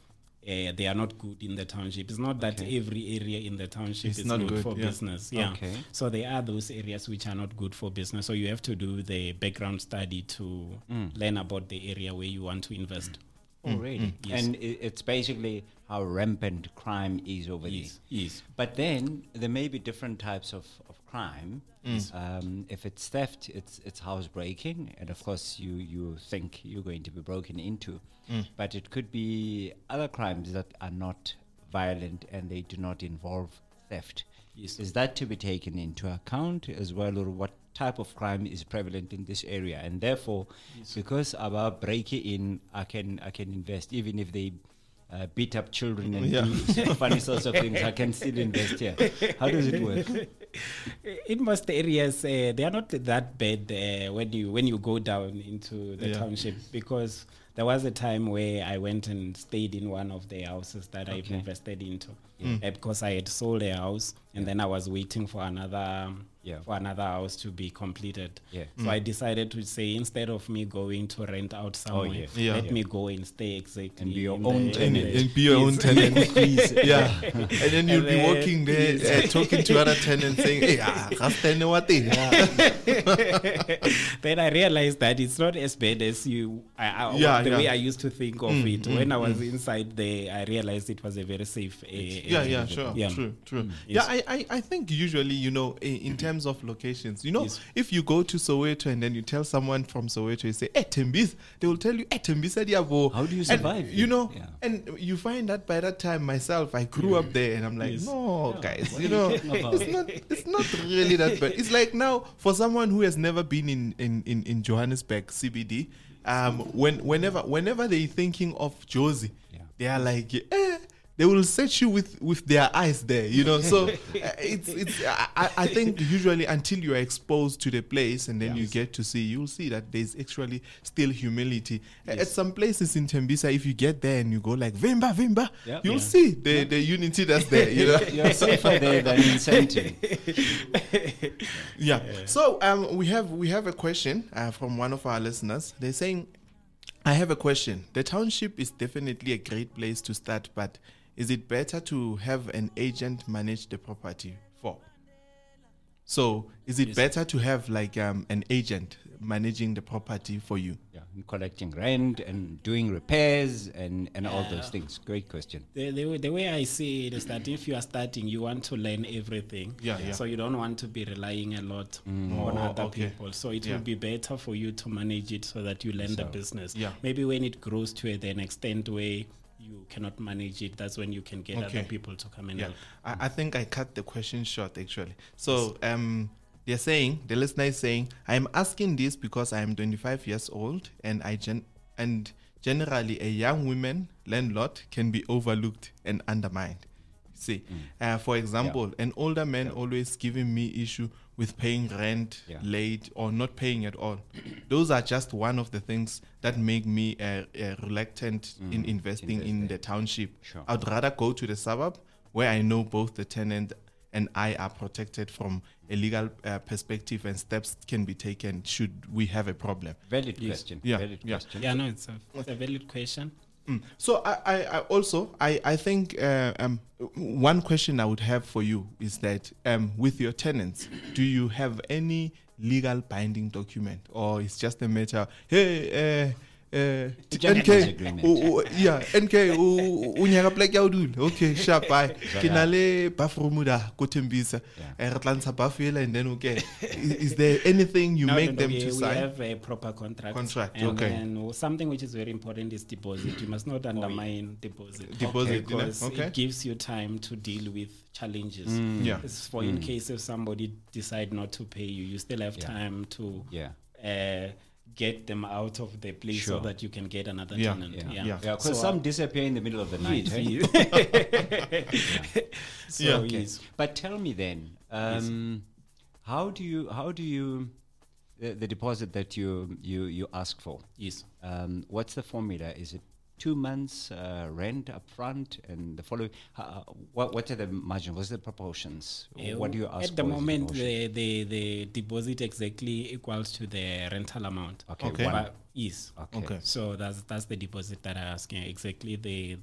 uh, they are not good in the township. It's not that Okay. every area in the township It's is not good, good, for yeah. business. Yeah. Okay. So there are those areas which are not good for business. So you have to do the background study to learn about the area where you want to invest. Oh, really? Yes. And it's basically how rampant crime is over Yes. there. Yes. But then there may be different types of, of crime. Mm. Um, if it's theft, it's it's housebreaking, and of course you you think you're going to be broken into. Mm. But it could be other crimes that are not violent and they do not involve theft. Yes. Is that to be taken into account as well, or what type of crime is prevalent in this area? And therefore, because about breaking in, I can I can invest even if they. Uh, beat up children and Yeah. do funny sorts of things. I can still invest here. How does it work? in most areas uh, they are not that bad uh, when you when you go down into the Yeah. township because there was a time where I went and stayed in one of the houses that I've invested into uh, because I had sold a house and then I was waiting for another um, Yeah. for another house to be completed. Yeah. So I decided to say instead of me going to rent out somewhere, yes. Yeah. let Yeah. me go and stay exactly And be your in own the- and, in the- and be your own Yes. tenant. yeah. And then you'll And be then- walking there, uh, talking to other tenants, saying, "Hey, ah, Rastene what the?" then I realized that it's not as bad as you. I, I, Yeah, the yeah. way I used to think of it. when I was inside there, I realized it was a very safe. Uh, yeah, yeah, sure, Yeah. true, true. Mm, Yeah, yes. I, I, I think usually, you know, in, in terms of locations, you know, Yes. if you go to Soweto and then you tell someone from Soweto, you say, "Eh, Tembis," they will tell you, "Eh, Tembisa diabo." How do you And, survive you know, Yeah. and you find that by that time myself, I grew up there, and I'm like, Yes. no, guys, you know, you talking about? it's not, it's not really that bad. It's like now for someone who has never been in in in, in Johannesburg CBD, um, when whenever whenever they're thinking of Jozi, Yeah. they are like, eh, they will search you with with their eyes there, you know. So uh, it's it's I, I- I think usually until you are exposed to the place and then you get to see, you'll see that there's actually still humility. A- At some places in Tembisa, if you get there and you go like Vimba Vimba, Yep. you'll Yeah. see the the unity that's there, you know. You're safer there than in Sandton. yeah. So um, we have we have a question uh, from one of our listeners. They're saying, "I have a question. The township is definitely a great place to start, but is it better to have an agent manage the property for?" So, is it better to have like um, an agent managing the property for you? Yeah, and collecting rent and doing repairs and, and all those things. Great question. The, the, way- the way I see it is that if you are starting, you want to learn everything. Yeah, yeah. So you don't want to be relying a lot Mm. on Oh, other okay. people. So it Yeah. will be better for you to manage it so that you learn the business. yeah. Maybe when it grows to a, an extent where you cannot manage it, that's when you can get Okay. other people to come and Yeah, help. I, I think I cut the question short actually. So um, they're saying the listener is saying I am asking this because I am 25 years old and I gen and generally a young woman landlord can be overlooked and undermined. See, Mm. uh, for example, an older man always giving me issue with paying rent Yeah. late or not paying at all. Those are just one of the things that make me uh, uh, reluctant in investing Mm. invest in the township. Sure. I'd rather go to the suburb where I know both the tenant and I are protected from a legal uh, perspective and steps can be taken should we have a problem. Valid Yes. question. Yeah, Valid yeah. question. Yeah, no, it's a, it's a valid question. Mm. So I, I, I also I, I think uh, um, one question I would have for you is that um, with your tenants, do you have any legal binding document, or it's just a matter? Hey, uh, uh, NK, agreement. o- o- yeah, NK, o- o nyaka plek ya ho dula. Okay, sharp. Bye. Ke na le bathroom da ko Tembisa. Yeah. Eh, re tla ntsha bath ela and then okay. Is, is there anything you No, make no, no, them we, to we sign? have a proper contract. Contract, and okay. then something which is very important is deposit. You must not undermine deposit. Deposit, you know, because okay. it gives you time to deal with challenges. Yeah. It's for in case if somebody decide not to pay you, you still have Yeah. time to Yeah. uh, get them out of the place Sure. so that you can get another Yeah, tenant. Yeah. Yeah. Yeah. Yeah, because So, some disappear in the middle of the night. Yes, eh? yes. so Yeah. Okay. yes. But tell me then, um, how do you how do you the, the deposit that you you you ask for? Yes. Um, what's the formula? Is it two months uh, rent up front and the following? Uh, what what are the margin? What's the proportions? Uh, what do you ask At the for moment, the, the, the deposit exactly equals to the rental amount. Okay, Okay. one. But yes. Okay. Okay. So that's that's the deposit that I'm asking. Exactly the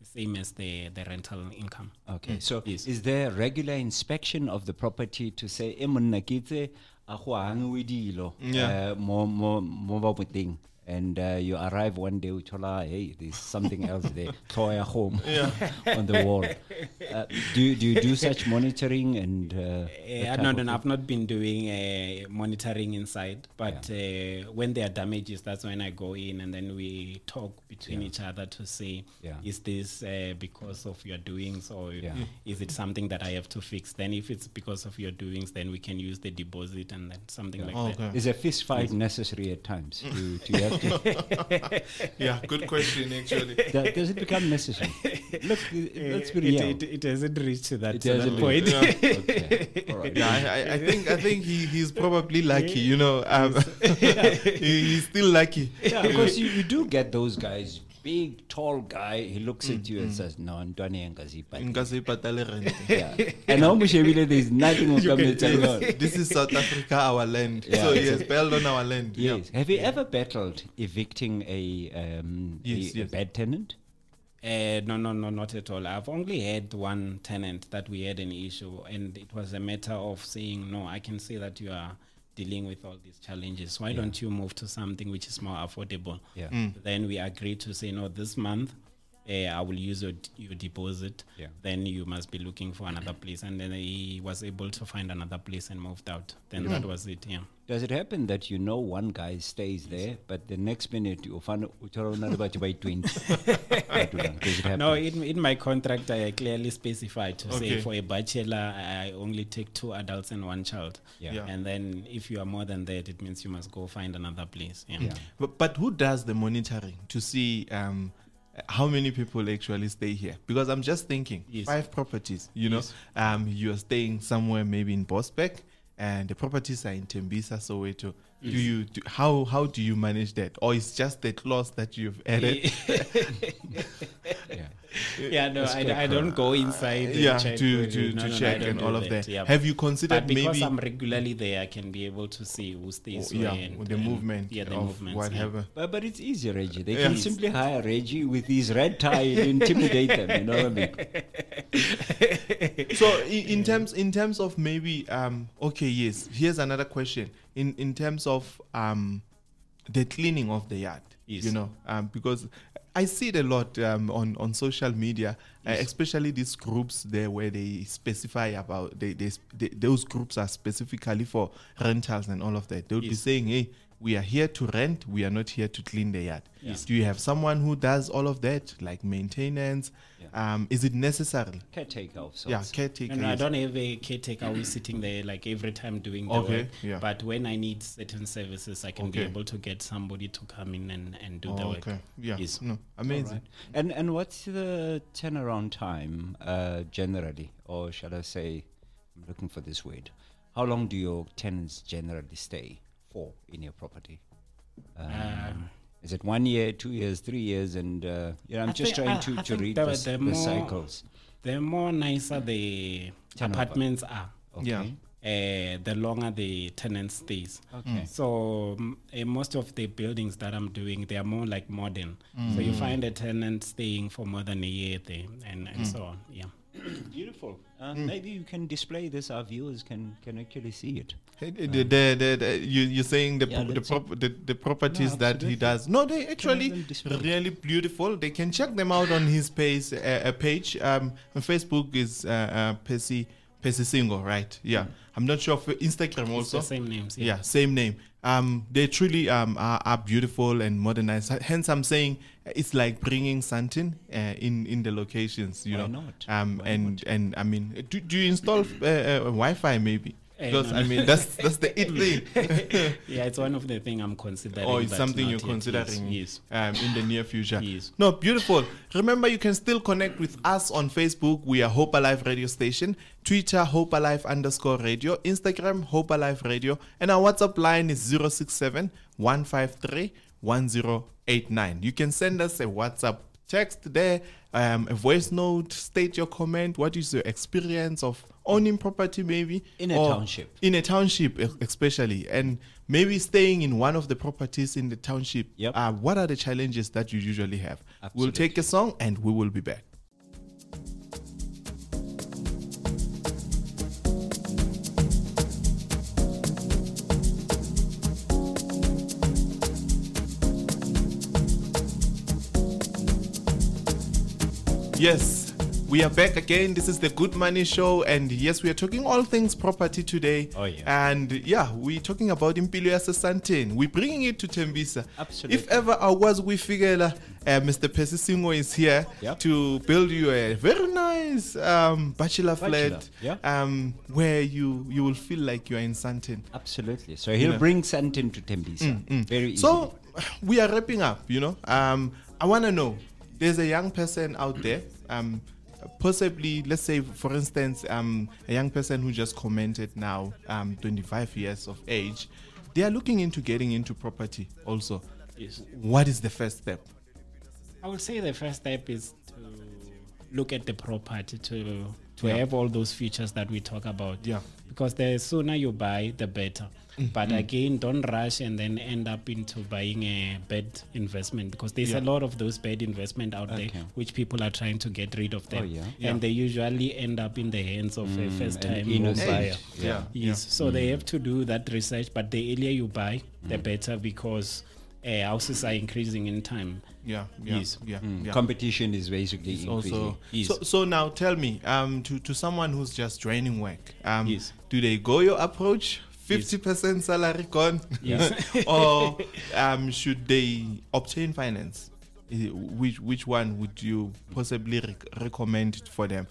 the same as the, the rental income. Okay, so Yes. is there regular inspection of the property to say, "Eh, monna, ke itse, a go hangwe dilo, Yeah. uh, mo mo mo ba moting." And uh, you arrive one day, we tell her, hey, there's something else there, toy a home on the wall. Uh, do, you- do you do such monitoring and? Uh, Uh, no, no, no, I've not been doing uh, monitoring inside, but uh, when there are damages, that's when I go in and then we talk between Yeah. each other to say, Yeah. is this uh, because of your doings or Yeah. is it something that I have to fix? Then, if it's because of your doings, then we can use the deposit and then something like that. Okay. Is a fist fight necessary at times? Do, do you have to, Yeah, good question actually. does, does it become necessary? Look, let's be Uh, It, it, it hasn't reached to that, It to that point. reached- okay. All right. Yeah, I, I, I think I think he, he's probably lucky, you know. Um, he, he's still lucky. Yeah, because you, you do get those guys, big, tall guy, he looks at you and says, No, Ntwane engazipati." Nka se patale rent. Yeah. And how much there's nothing will come later on. This is South Africa, our land. Yeah. So he has bailed on our land. Yeah. Yes. Have you ever battled evicting a, um, Yes, a, yes. a bad tenant? Uh, no, no, no, not at all. I've only had one tenant that we had an issue, and it was a matter of saying, no, I can see that you are dealing with all these challenges. Why don't you move to something which is more affordable? Yeah. Mm. Then we agreed to say, no, this month uh, I will use your, your deposit. Yeah. Then you must be looking for another place. And then he was able to find another place and moved out. Then that was it, yeah. Does it happen that you know one guy stays there, but the next minute you find out by 20? Does it? No, in, in my contract, I clearly specified to Okay. say for a bachelor, I only take two adults and one child. Yeah. Yeah. And then if you are more than that, it means you must go find another place. Yeah. Yeah. But, but who does the monitoring to see um, how many people actually stay here? Because I'm just thinking, Yes. five properties, you know, um, you're staying somewhere maybe in Bospec and the properties are in Tembisa, Soweto. Do you do, how how do you manage that, or it's just the clause that you've added? Yeah. yeah, no, I, I don't go inside. and yeah, check to to, no, to no, no, check don't and all of that, that. yeah. Have you But considered because maybe I'm regularly there, I can be able to see who stays yeah, where. and- the and- movement Yeah, the of movements. yeah. whatever? But, but it's easy, Reggie. They Yeah. can simply hire Reggie with his red tie and intimidate them. You know what I mean? so in, in terms in terms of maybe um okay yes here's another question in in terms of um the cleaning of the yard Yes. you know um because I see it a lot um, on on social media, uh, especially these groups there where they specify about they, they, they those groups are specifically for rentals and all of that. They would be saying, "Hey, we are here to rent. We are not here to clean the yard." Yes. Do you have someone who does all of that, like maintenance? Um, is it necessary? Caretaker of sorts. Yeah, caretaker. No, no, I don't have a caretaker who is sitting there like every time doing the Okay, work. yeah. But when I need certain services, I can be able to get somebody to come in and, and do the Oh, work. okay. Yeah. Yes. No, amazing. And and what's the turnaround time uh, generally, or shall I say, I'm looking for this word. How long do your tenants generally stay for in your property? Um, is it one year, two years, three years? And uh, yeah, I'm I just think- trying I- to, I to read the- the, the the more- cycles. The more nicer the Turnover. apartments are, Yeah. uh, the longer the tenant stays. Okay. So mm, uh, most of the buildings that I'm doing, they are more like modern. So you find a tenant staying for more than a year there, and, and so on. Yeah. Beautiful. Uh, Maybe you can display this. Our viewers can can actually see it. Hey, The, the, the, the, you, you're saying the, Yeah, pro- the, prop, the, the properties No, that he does. No, they actually really beautiful. They can check them out on his page. Uh, uh, page um, on Facebook is uh, uh, Pesi Pesi Single, right? Yeah, I'm not sure for Instagram It's also. the same names. Yeah, same name. Um, they truly um are, are beautiful and modernized. Hence, I'm saying it's like bringing Sandton uh, in in the locations. You Why know, not? um, Why and and I mean, do, do you install uh, uh, Wi-Fi maybe? Because I mean, that's that's the it thing. Yeah, it's one of the things I'm considering. or it's something you're considering Yes. um, in the near future. Yes. No, beautiful. Remember, you can still connect with us on Facebook. We are Hope Alive Radio Station. Twitter, Hope Alive underscore radio. Instagram, Hope Alive Radio. And our WhatsApp line is 067 153 1089. You can send us a WhatsApp text there, um, a voice note, state your comment. What is your experience of owning property, maybe? In a township. In a township, especially. And maybe staying in one of the properties in the township. Yep. Uh, what are the challenges that you usually have? We'll take a song and we will be back. Yes, we are back again. This is the Good Money Show, and yes, we are talking all things property today. Oh, yeah. And yeah, we're talking about Impilo Sandton. We're bringing it to Tembisa. Absolutely. If ever I was we figure uh, Mr. Percy Singo is here Yep. to build you a very nice um, bachelor, Bachelor, flat, yeah. um, where you you will feel like you are in Sandton. Absolutely. So he'll know. bring Sandton to Tembisa. Very easy. So we are wrapping up, you know. Um, I want to know there's a young person out there, um, possibly, let's say, for instance, um, a young person who just commented now, um, 25 years of age. They are looking into getting into property also. Yes. What is the first step? I would say the first step is to look at the property to to Yeah. have all those features that we talk about. Yeah. Because the sooner you buy, the better. Mm-hmm. But again, don't rush and then end up into buying a bad investment because there's Yeah. a lot of those bad investment out there which people are trying to get rid of them. Oh, yeah. And they usually end up in the hands of a mm, first time home buyer. Yeah. Yeah. Yes. So they mm. have to do that research, but the earlier you buy, the mm. better because uh, houses are increasing in time. Yeah. Yeah. Yes. Yeah. Mm, yeah. competition is basically It's increasing. also Yes. so, so now tell me um to, to someone who's just joining work um Yes. do they go your approach 50% salary gone Yes. or um should they obtain finance which which one would you possibly rec- recommend for them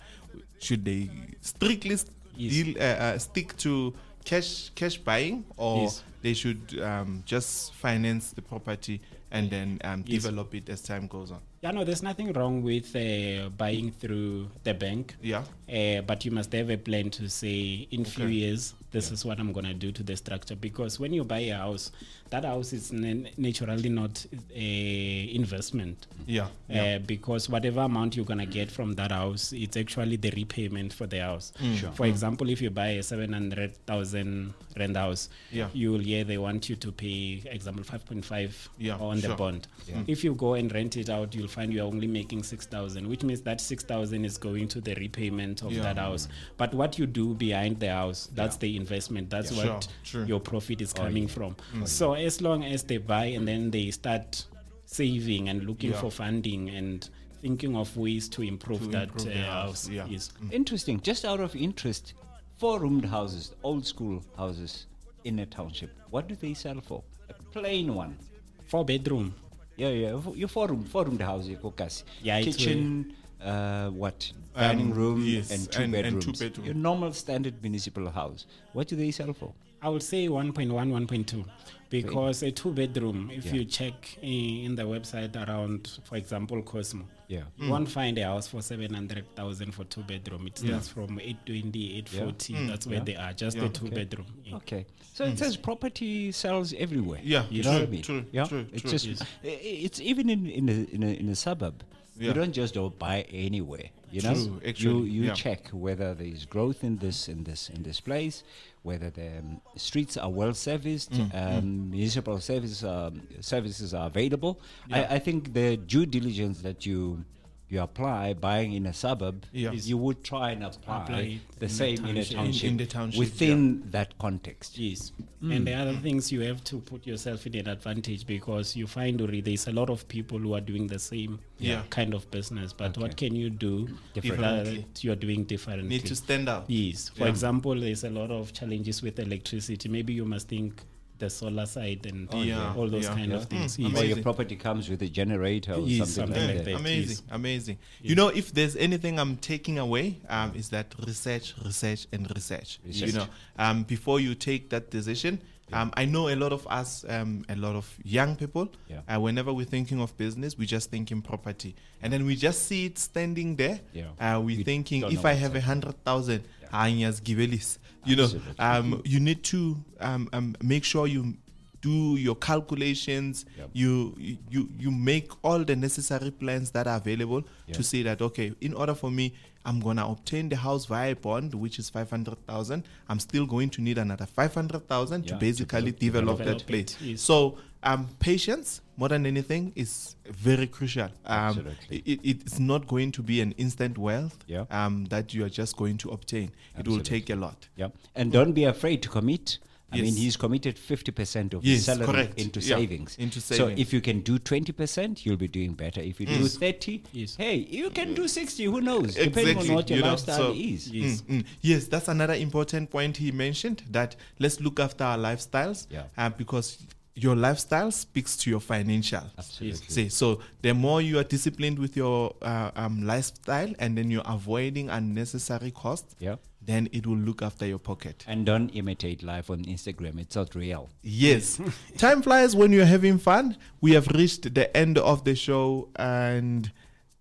should they strictly s- Yes. deal uh, uh, stick to cash cash buying or Yes. They should um, just finance the property and then um, Yes. develop it as time goes on Yeah, no, there's nothing wrong with uh, buying through the bank. yeah Uh, but you must have a plan to say in few years this is what i'm going to do to the structure because when you buy a house that house is na- naturally not a investment yeah, uh, because whatever amount you're going to get from that house it's actually the repayment for the house Sure. for example if you buy a 700000 rent house Yeah. you'll yeah they want you to pay example 5.5 Yeah, on sure. the bond Yeah. if you go and rent it out you'll find you're only making 6000 which means that 6000 is going to the repayment of Yeah. that house but what you do behind the house that's the investment that's Yeah. what Sure, true. your profit is coming from Mm. so as long as they buy and then they start saving and looking Yeah. for funding and thinking of ways to improve To that improve uh, house, house yeah. yes Interesting. Just out of interest, four roomed houses, old school houses in a township. What do they sell for? A plain one. four bedroom Yeah, yeah. Your four room, four roomed house, Kokasi. Yeah, Kitchen, uh, what dining Um, room yes, and two and- and bedrooms. two bedrooms. Your normal standard municipal house. What do they sell for? I would say 1.1, 1.2, because a two bedroom, if Yeah. you check in, in the website around, for example, Cosmo, Yeah. you won't hmm. find a house for 700,000 for two bedroom. It starts from 820, 840. That's hmm. where Yeah. they are, just Yeah. a two bedroom. Yeah. Okay. So hmm. it says property sells everywhere. Yeah, You true, know what I mean? true, yeah. true, It's true. just Yes. i- i- it's even in in a in a, in a suburb. Yeah. You don't just go buy anywhere. You know, True, you actually, you yeah. check whether there is growth in this in this in this place, whether the um, streets are well serviced, Mm, um, municipal service um, services are available. I, I think the due diligence that you you apply buying in a suburb, Yeah. you would try and apply, Apply the in the same in a township. In- in the township, within that context. Yes. And the other things you have to put yourself in an advantage because you find already there's a lot of people who are doing the same Yeah. kind of business. But what can you do Differently. that you're doing differently? Need to stand out. Yes. For Yeah. example, there's a lot of challenges with electricity. Maybe you must think the solar side and Oh, yeah. all those Yeah. kind Yeah. of things. Mm, Yes. Or your property comes with a generator or Yes, something, something like like that. that. amazing, yes. amazing. You know, if there's anything I'm taking away, um, is that research, research, and research. You know, um, before you take that decision, um, I know a lot of us, um, a lot of young people. Yeah. Uh, whenever we're thinking of business, we just think in property, and then we just see it standing there. Yeah. Uh, we're We thinking, don't if know I what's have a happening. hundred thousand, anyas givelis. You know, Absolutely. um, you need to um, um, make sure you do your calculations Yep. you you you make all the necessary plans that are available Yeah. to say that okay in order for me i'm gonna obtain the house via bond which is 500000 i'm still going to need another 500000 Yeah, to to basically develop- develop, develop that place yes. so um patience more than anything is very crucial um Absolutely. it, it's not going to be an instant wealth Yeah. um that you are just going to obtain Absolutely. it will take a lot Yeah. And don't be afraid to commit. I mean, he's committed 50% of Yes, his salary correct. into Yeah, savings. into So if you can do 20%, you'll be doing better. If you do 30, Yes. hey, you can do 60. Who knows? Depending Exactly, on what your you know, lifestyle so- is. Yes. Mm, mm. Yes, that's another important point he mentioned that let's look after our lifestyles Yeah. uh, because your lifestyle speaks to your financial. Absolutely. See, so the more you are disciplined with your uh, um, lifestyle and then you're avoiding unnecessary costs, Yeah. Then it will look after your pocket. And don't imitate life on Instagram. It's not real. Yes. Time flies when you're having fun. We have reached the end of the show and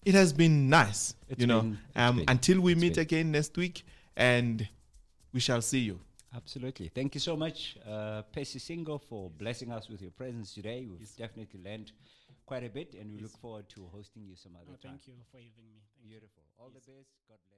it has been nice. It's you know, been- um, been- until we meet been. again next week and we shall see you. Absolutely. Thank you so much, uh, Percy Singo, for blessing us with your presence today. We've definitely learned quite a bit, and we look forward to hosting you some other Oh, time. thank you for having me. Thank. Beautiful. All the best. God bless.